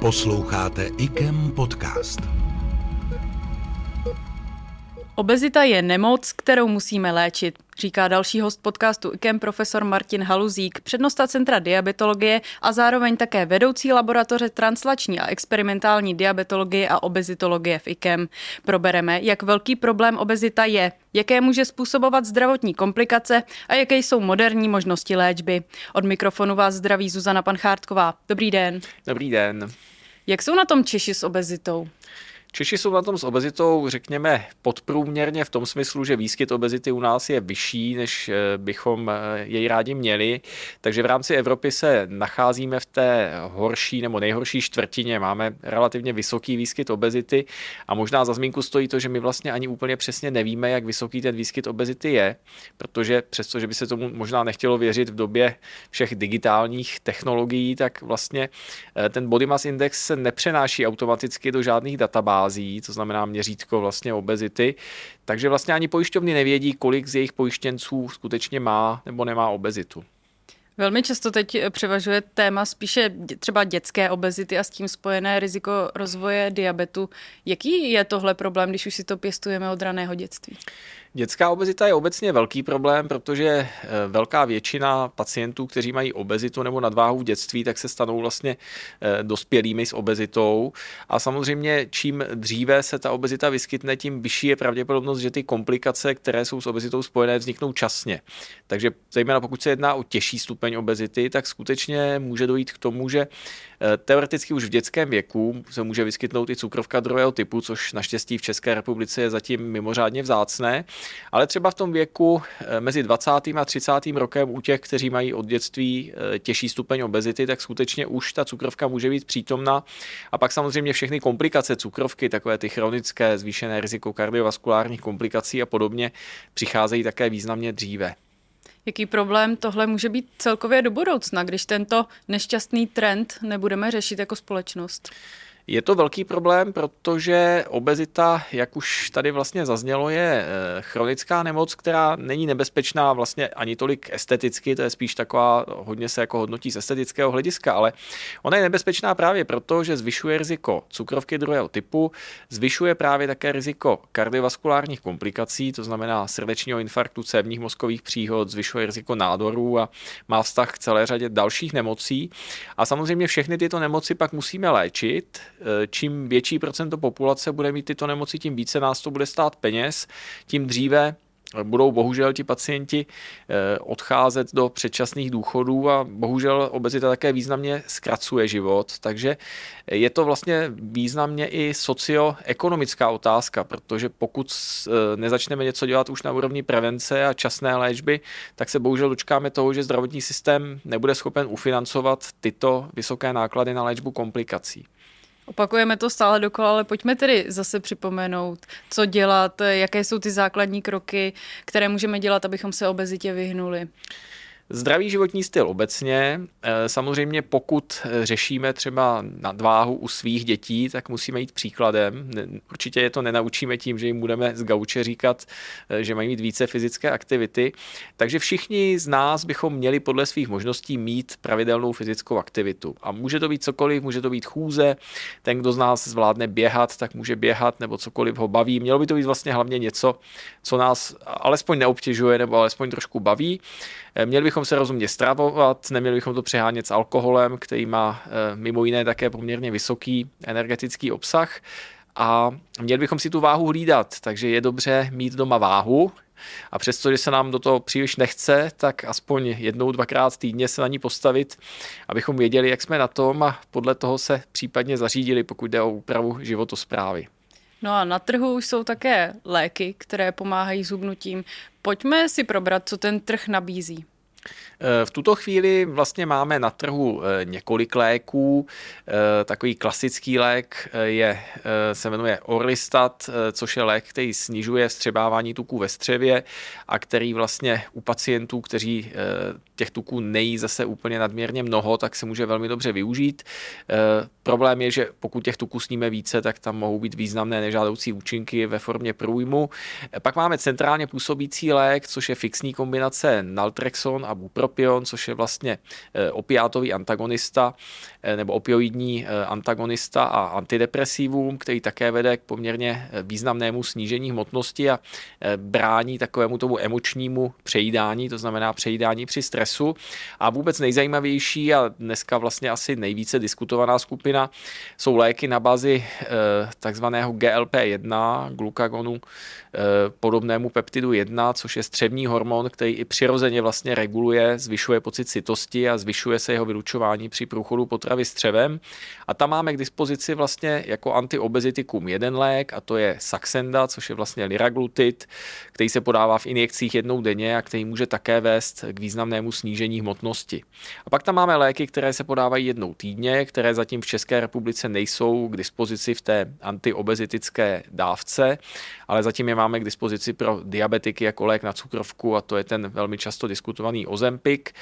Posloucháte IKEM podcast. Obezita je nemoc, kterou musíme léčit, říká další host podcastu IKEM profesor Martin Haluzík, přednosta Centra diabetologie a zároveň také vedoucí laboratoře translační a experimentální diabetologie a obezitologie v IKEM. Probereme, jak velký problém obezita je, jaké může způsobovat zdravotní komplikace a jaké jsou moderní možnosti léčby. Od mikrofonu vás zdraví Zuzana Panchártková. Dobrý den. Dobrý den. Jak jsou na tom Češi s obezitou? Češi jsou na tom s obezitou, řekněme, podprůměrně v tom smyslu, že výskyt obezity u nás je vyšší, než eh, bychom eh, jej rádi měli. Takže v rámci Evropy se nacházíme v té horší nebo nejhorší čtvrtině. Máme relativně vysoký výskyt obezity a možná za zmínku stojí to, že my vlastně ani úplně přesně nevíme, jak vysoký ten výskyt obezity je, protože přestože by se tomu možná nechtělo věřit v době všech digitálních technologií, tak vlastně eh, ten body mass index se nepřenáší automaticky do žádných databází fází, to znamená měřítko vlastně obezity. Takže vlastně ani pojišťovny nevědí, kolik z jejich pojištěnců skutečně má nebo nemá obezitu. Velmi často teď převažuje téma spíše třeba dětské obezity a s tím spojené riziko rozvoje diabetu. Jaký je tohle problém, když už si to pěstujeme od raného dětství? Dětská obezita je obecně velký problém, protože eh, velká většina pacientů, kteří mají obezitu nebo nadváhu v dětství, tak se stanou vlastně eh, dospělými s obezitou. A samozřejmě, čím dříve se ta obezita vyskytne, tím vyšší je pravděpodobnost, že ty komplikace, které jsou s obezitou spojené, vzniknou časně. Takže zejména pokud se jedná o těžší stupeň obezity, tak skutečně může dojít k tomu, že eh, teoreticky už v dětském věku se může vyskytnout i cukrovka druhého typu, což naštěstí v České republice je zatím mimořádně vzácné. Ale třeba v tom věku eh, mezi 20. a 30. rokem u těch, kteří mají od dětství eh, těžší stupeň obezity, tak skutečně už ta cukrovka může být přítomna. A pak samozřejmě všechny komplikace cukrovky, takové ty chronické, zvýšené riziko kardiovaskulárních komplikací a podobně, přicházejí také významně dříve. Jaký problém tohle může být celkově do budoucna, když tento nešťastný trend nebudeme řešit jako společnost? Je to velký problém, protože obezita, jak už tady vlastně zaznělo, je eh, chronická nemoc, která není nebezpečná vlastně ani tolik esteticky, to je spíš taková, hodně se jako hodnotí z estetického hlediska, ale ona je nebezpečná právě proto, že zvyšuje riziko cukrovky druhého typu, zvyšuje právě také riziko kardiovaskulárních komplikací, to znamená srdečního infarktu, cévních mozkových příhod, zvyšuje riziko nádorů a má vztah k celé řadě dalších nemocí. A samozřejmě všechny tyto nemoci pak musíme léčit, čím větší procento populace bude mít tyto nemoci, tím více nás to bude stát peněz, tím dříve budou bohužel ti pacienti eh, odcházet do předčasných důchodů a bohužel obezita také významně zkracuje život, takže je to vlastně významně i socioekonomická otázka, protože pokud eh, nezačneme něco dělat už na úrovni prevence a časné léčby, tak se bohužel dočkáme toho, že zdravotní systém nebude schopen ufinancovat tyto vysoké náklady na léčbu komplikací. Opakujeme to stále dokola, ale pojďme tedy zase připomenout, co dělat, jaké jsou ty základní kroky, které můžeme dělat, abychom se obezitě vyhnuli. Zdravý životní styl obecně. Eh, samozřejmě pokud eh, řešíme třeba nadváhu u svých dětí, tak musíme jít příkladem. Určitě je to nenaučíme tím, že jim budeme z gauče říkat, eh, že mají mít více fyzické aktivity. Takže všichni z nás bychom měli podle svých možností mít pravidelnou fyzickou aktivitu. A může to být cokoliv, může to být chůze. Ten, kdo z nás zvládne běhat, tak může běhat nebo cokoliv ho baví. Mělo by to být vlastně hlavně něco, co nás alespoň neobtěžuje nebo alespoň trošku baví. Měli bychom se rozumně stravovat, neměli bychom to přehánět s alkoholem, který má eh, mimo jiné také poměrně vysoký energetický obsah. A měli bychom si tu váhu hlídat, takže je dobře mít doma váhu, a přesto, že se nám do toho příliš nechce, tak aspoň jednou, dvakrát týdně se na ní postavit, abychom věděli, jak jsme na tom a podle toho se případně zařídili, pokud jde o úpravu životosprávy. No a na trhu už jsou také léky, které pomáhají zubnutím. Pojďme si probrat, co ten trh nabízí. V tuto chvíli vlastně máme na trhu eh, několik léků. Eh, takový klasický lék eh, je, se jmenuje Orlistat, což je lék, který snižuje střebávání tuků ve střevě a který vlastně u pacientů, kteří těch tuků nejí zase úplně nadměrně mnoho, tak se může velmi dobře využít. Problém je, že pokud těch tuků sníme více, tak tam mohou být významné nežádoucí účinky ve formě průjmu. Pak máme centrálně působící lék, což je fixní kombinace Naltrexon a bupropion, což je vlastně opiátový antagonista nebo opioidní antagonista a antidepresivum, který také vede k poměrně významnému snížení hmotnosti a brání takovému tomu emočnímu přejídání, to znamená přejídání při stresu. A vůbec nejzajímavější a dneska vlastně asi nejvíce diskutovaná skupina jsou léky na bázi takzvaného GLP-1, glukagonu podobnému peptidu 1, což je střevní hormon, který i přirozeně vlastně reguluje, zvyšuje pocit citosti a zvyšuje se jeho vylučování při průchodu potravy střevem. A tam máme k dispozici vlastně jako antiobezitikum jeden lék a to je Saxenda, což je vlastně liraglutid, který se podává v injekcích jednou denně a který může také vést k významnému snížení hmotnosti. A pak tam máme léky, které se podávají jednou týdně, které zatím v České republice nejsou k dispozici v té antiobezitické dávce, ale zatím je máme k dispozici pro diabetiky jako lék na cukrovku a to je ten velmi často diskutovaný Ozempik,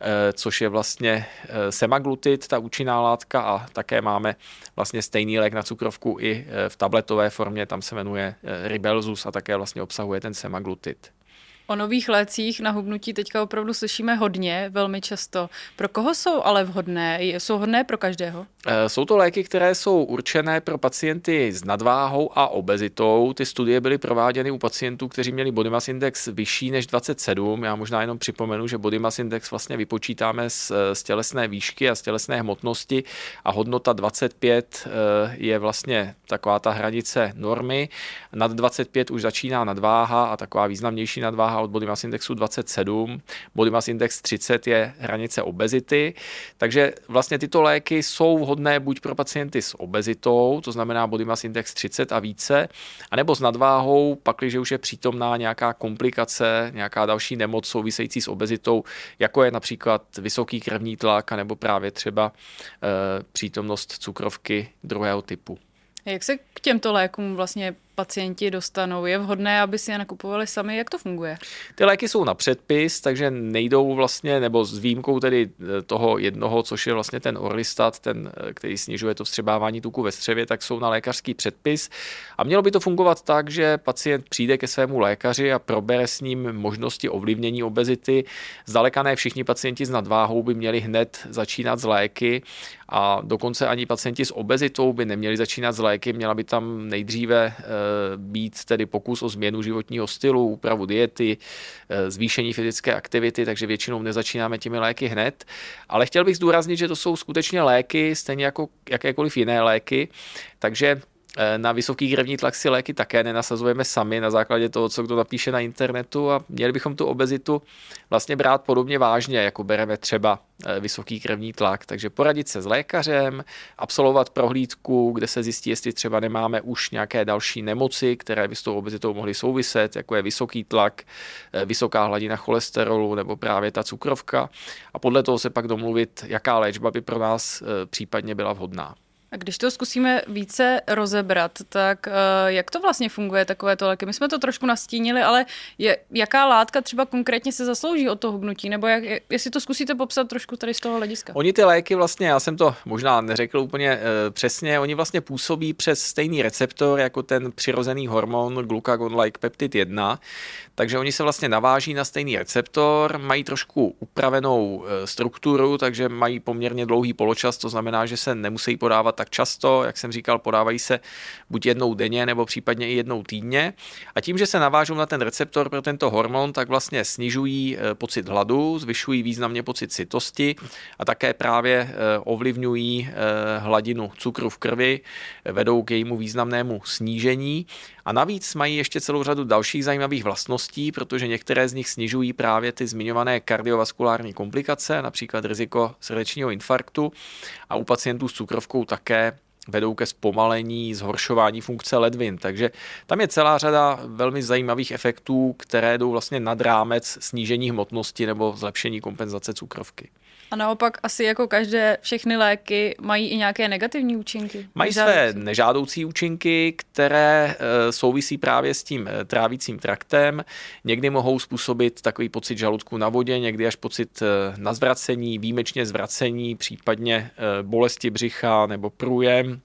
eh, což je vlastně eh, semaglutid, ta účinná látka a také máme vlastně stejný lék na cukrovku i eh, v tabletové formě, tam se jmenuje Ribelzus a také vlastně obsahuje ten semaglutid. O nových lécích na hubnutí teďka opravdu slyšíme hodně, velmi často. Pro koho jsou ale vhodné? Jsou hodné pro každého? Eh, jsou to léky, které jsou určené pro pacienty s nadváhou a obezitou. Ty studie byly prováděny u pacientů, kteří měli body mass index vyšší než 27. Já možná jenom připomenu, že body mass index vlastně vypočítáme z, z tělesné výšky a z tělesné hmotnosti a hodnota 25 eh, je vlastně taková ta hranice normy. Nad 25 už začíná nadváha a taková významnější nadváha od body mass indexu 27. Body mass index 30 je hranice obezity, takže vlastně tyto léky jsou vhodné buď pro pacienty s obezitou, to znamená body mass index 30 a více, anebo s nadváhou, pakliže už je přítomná nějaká komplikace, nějaká další nemoc související s obezitou, jako je například vysoký krevní tlak, nebo právě třeba e, přítomnost cukrovky druhého typu. Jak se k těmto lékům vlastně pacienti dostanou? Je vhodné, aby si je nakupovali sami? Jak to funguje? Ty léky jsou na předpis, takže nejdou vlastně, nebo s výjimkou tedy eh, toho jednoho, což je vlastně ten Orlistat, ten, eh, který snižuje to vstřebávání tuku ve střevě, tak jsou na lékařský předpis. A mělo by to fungovat tak, že pacient přijde ke svému lékaři a probere s ním možnosti ovlivnění obezity. Zdaleka ne všichni pacienti s nadváhou by měli hned začínat s léky a dokonce ani pacienti s obezitou by neměli začínat s léky, měla by tam nejdříve eh, být tedy pokus o změnu životního stylu, úpravu diety, eh, zvýšení fyzické aktivity, takže většinou nezačínáme těmi léky hned. Ale chtěl bych zdůraznit, že to jsou skutečně léky, stejně jako jakékoliv jiné léky, takže na vysoký krevní tlak si léky také nenasazujeme sami na základě toho, co kdo napíše na internetu a měli bychom tu obezitu vlastně brát podobně vážně, jako bereme třeba eh, vysoký krevní tlak. Takže poradit se s lékařem, absolvovat prohlídku, kde se zjistí, jestli třeba nemáme už nějaké další nemoci, které by s tou obezitou mohly souviset, jako je vysoký tlak, eh, vysoká hladina cholesterolu nebo právě ta cukrovka. A podle toho se pak domluvit, jaká léčba by pro nás případně byla vhodná. A když to zkusíme více rozebrat, tak uh, jak to vlastně funguje takovéto léky? My jsme to trošku nastínili, ale je, jaká látka třeba konkrétně se zaslouží o to hubnutí? Nebo jak, jestli to zkusíte popsat trošku tady z toho hlediska? Oni ty léky vlastně, já jsem to možná neřekl úplně uh, přesně, oni vlastně působí přes stejný receptor jako ten přirozený hormon glucagon-like peptid 1, takže oni se vlastně naváží na stejný receptor, mají trošku upravenou uh, strukturu, takže mají poměrně dlouhý poločas, to znamená, že se nemusí podávat tak často, jak jsem říkal, podávají se buď jednou denně nebo případně i jednou týdně. A tím, že se navážou na ten receptor pro tento hormon, tak vlastně snižují eh, pocit hladu, zvyšují významně pocit sytosti a také právě eh, ovlivňují eh, hladinu cukru v krvi, vedou k jejímu významnému snížení. A navíc mají ještě celou řadu dalších zajímavých vlastností, protože některé z nich snižují právě ty zmiňované kardiovaskulární komplikace, například riziko srdečního infarktu a u pacientů s cukrovkou také vedou ke zpomalení, zhoršování funkce ledvin. Takže tam je celá řada velmi zajímavých efektů, které jdou vlastně nad rámec snížení hmotnosti nebo zlepšení kompenzace cukrovky. A naopak asi jako každé všechny léky mají i nějaké negativní účinky. Mají své nežádoucí účinky, které eh, souvisí právě s tím eh, trávicím traktem. Někdy mohou způsobit takový pocit žaludku na vodě, někdy až pocit eh, na zvracení, výjimečně zvracení, případně bolesti břicha nebo průjem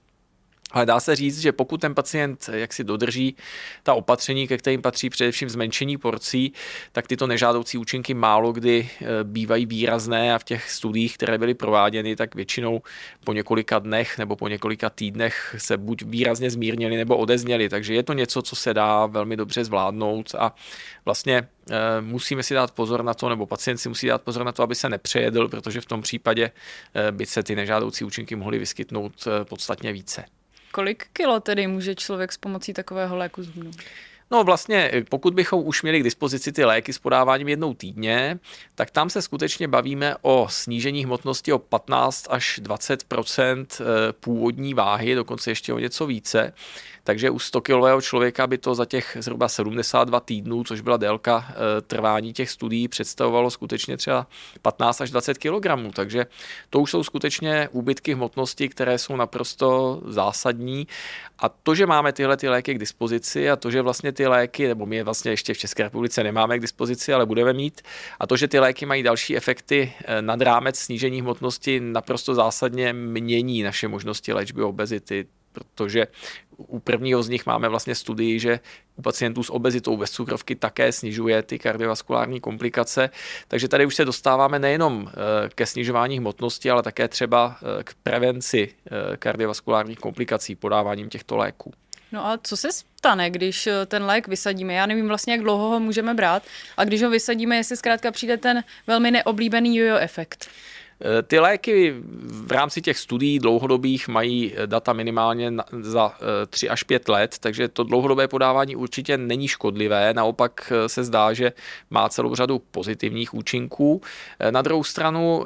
Ale dá se říct, že pokud ten pacient jak si dodrží ta opatření, ke kterým patří především zmenšení porcí, tak tyto nežádoucí účinky málo kdy eh, bývají výrazné a v těch studiích, které byly prováděny, tak většinou po několika dnech nebo po několika týdnech se buď výrazně zmírnili nebo odezněli. Takže je to něco, co se dá velmi dobře zvládnout a vlastně eh, musíme si dát pozor na to, nebo pacient si musí dát pozor na to, aby se nepřejedl, protože v tom případě eh, by se ty nežádoucí účinky mohly vyskytnout podstatně více. Kolik kilo tedy může člověk s pomocí takového léku zhubnout? No vlastně, pokud bychom už měli k dispozici ty léky s podáváním jednou týdně, tak tam se skutečně bavíme o snížení hmotnosti o 15 až 20 eh, původní váhy, dokonce ještě o něco více. Takže u 100 kilového člověka by to za těch zhruba 72 týdnů, což byla délka eh, trvání těch studií, představovalo skutečně třeba 15 až 20 kg. Takže to už jsou skutečně úbytky hmotnosti, které jsou naprosto zásadní. A to, že máme tyhle ty léky k dispozici a to, že vlastně ty léky, nebo my je vlastně ještě v České republice nemáme k dispozici, ale budeme mít, a to, že ty léky mají další efekty eh, nad rámec snížení hmotnosti, naprosto zásadně mění naše možnosti léčby obezity protože u prvního z nich máme vlastně studii, že u pacientů s obezitou bez cukrovky také snižuje ty kardiovaskulární komplikace. Takže tady už se dostáváme nejenom eh, ke snižování hmotnosti, ale také třeba eh, k prevenci kardiovaskulárních komplikací podáváním těchto léků. No a co se stane, když ten lék vysadíme? Já nevím vlastně, jak dlouho ho můžeme brát. A když ho vysadíme, jestli zkrátka přijde ten velmi neoblíbený jojo efekt. Eh, ty léky v rámci těch studií dlouhodobých mají eh, data minimálně za 3 eh, až 5 let, takže to dlouhodobé podávání určitě není škodlivé, naopak se zdá, že má celou řadu pozitivních účinků. Na druhou stranu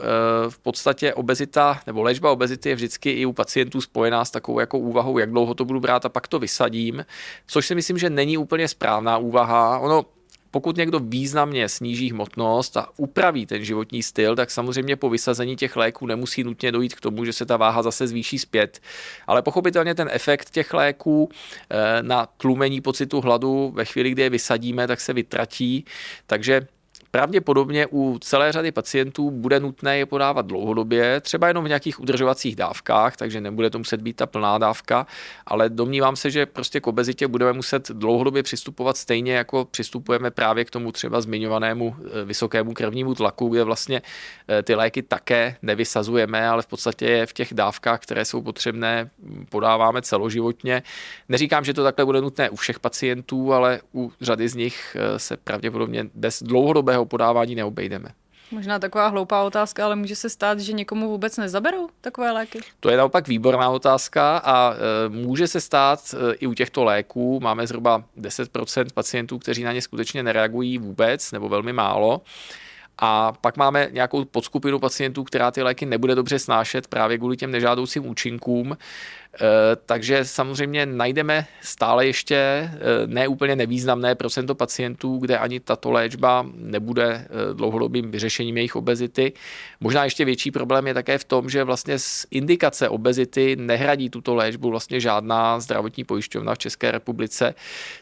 v podstatě obezita nebo léčba obezity je vždycky i u pacientů spojená s takovou jako úvahou, jak dlouho to budu brát a pak to vysadím, což si myslím, že není úplně správná úvaha. Ono pokud někdo významně sníží hmotnost a upraví ten životní styl, tak samozřejmě po vysazení těch léků nemusí nutně dojít k tomu, že se ta váha zase zvýší zpět. Ale pochopitelně ten efekt těch léků eh, na tlumení pocitu hladu ve chvíli, kdy je vysadíme, tak se vytratí. Takže Pravděpodobně u celé řady pacientů bude nutné je podávat dlouhodobě, třeba jenom v nějakých udržovacích dávkách, takže nebude to muset být ta plná dávka, ale domnívám se, že prostě k obezitě budeme muset dlouhodobě přistupovat stejně, jako přistupujeme právě k tomu třeba zmiňovanému eh, vysokému krevnímu tlaku, kde vlastně eh, ty léky také nevysazujeme, ale v podstatě je v těch dávkách, které jsou potřebné, podáváme celoživotně. Neříkám, že to takhle bude nutné u všech pacientů, ale u řady z nich eh, se pravděpodobně bez dlouhodobého jeho podávání neobejdeme. Možná taková hloupá otázka, ale může se stát, že někomu vůbec nezaberou takové léky? To je naopak výborná otázka a e, může se stát e, i u těchto léků. Máme zhruba 10% pacientů, kteří na ně skutečně nereagují vůbec nebo velmi málo. A pak máme nějakou podskupinu pacientů, která ty léky nebude dobře snášet právě kvůli těm nežádoucím účinkům. Eh, takže samozřejmě najdeme stále ještě eh, neúplně nevýznamné procento pacientů, kde ani tato léčba nebude eh, dlouhodobým vyřešením jejich obezity. Možná ještě větší problém je také v tom, že vlastně z indikace obezity nehradí tuto léčbu vlastně žádná zdravotní pojišťovna v České republice.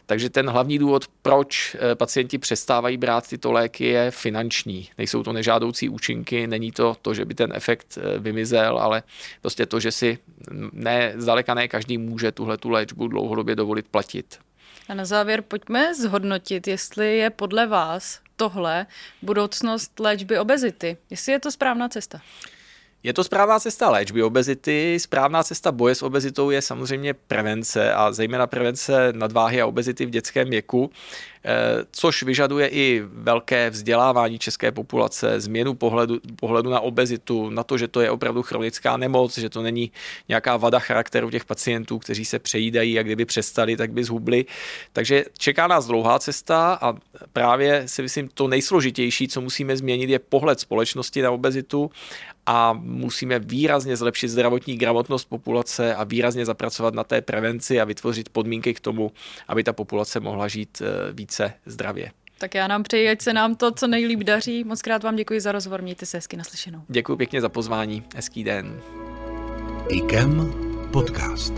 Takže ten hlavní důvod, proč pacienti přestávají brát tyto léky, je finanční. Nejsou to nežádoucí účinky, není to to, že by ten efekt vymizel, ale prostě to, že si ne zdaleka ne každý může tuhle tu léčbu dlouhodobě dovolit platit. A na závěr pojďme zhodnotit, jestli je podle vás tohle budoucnost léčby obezity. Jestli je to správná cesta. Je to správná cesta léčby obezity. Správná cesta boje s obezitou je samozřejmě prevence a zejména prevence nadváhy a obezity v dětském věku. Eh, což vyžaduje i velké vzdělávání české populace, změnu pohledu, pohledu na obezitu, na to, že to je opravdu chronická nemoc, že to není nějaká vada charakteru těch pacientů, kteří se přejídají a kdyby přestali, tak by zhubli. Takže čeká nás dlouhá cesta a právě si myslím, to nejsložitější, co musíme změnit, je pohled společnosti na obezitu a musíme výrazně zlepšit zdravotní gramotnost populace a výrazně zapracovat na té prevenci a vytvořit podmínky k tomu, aby ta populace mohla žít eh, víc více zdravě. Tak já nám přeji, ať se nám to co nejlíp daří. Moc krát vám děkuji za rozhovor, mějte se hezky naslyšenou. Děkuji pěkně za pozvání, hezký den. IKEM podcast.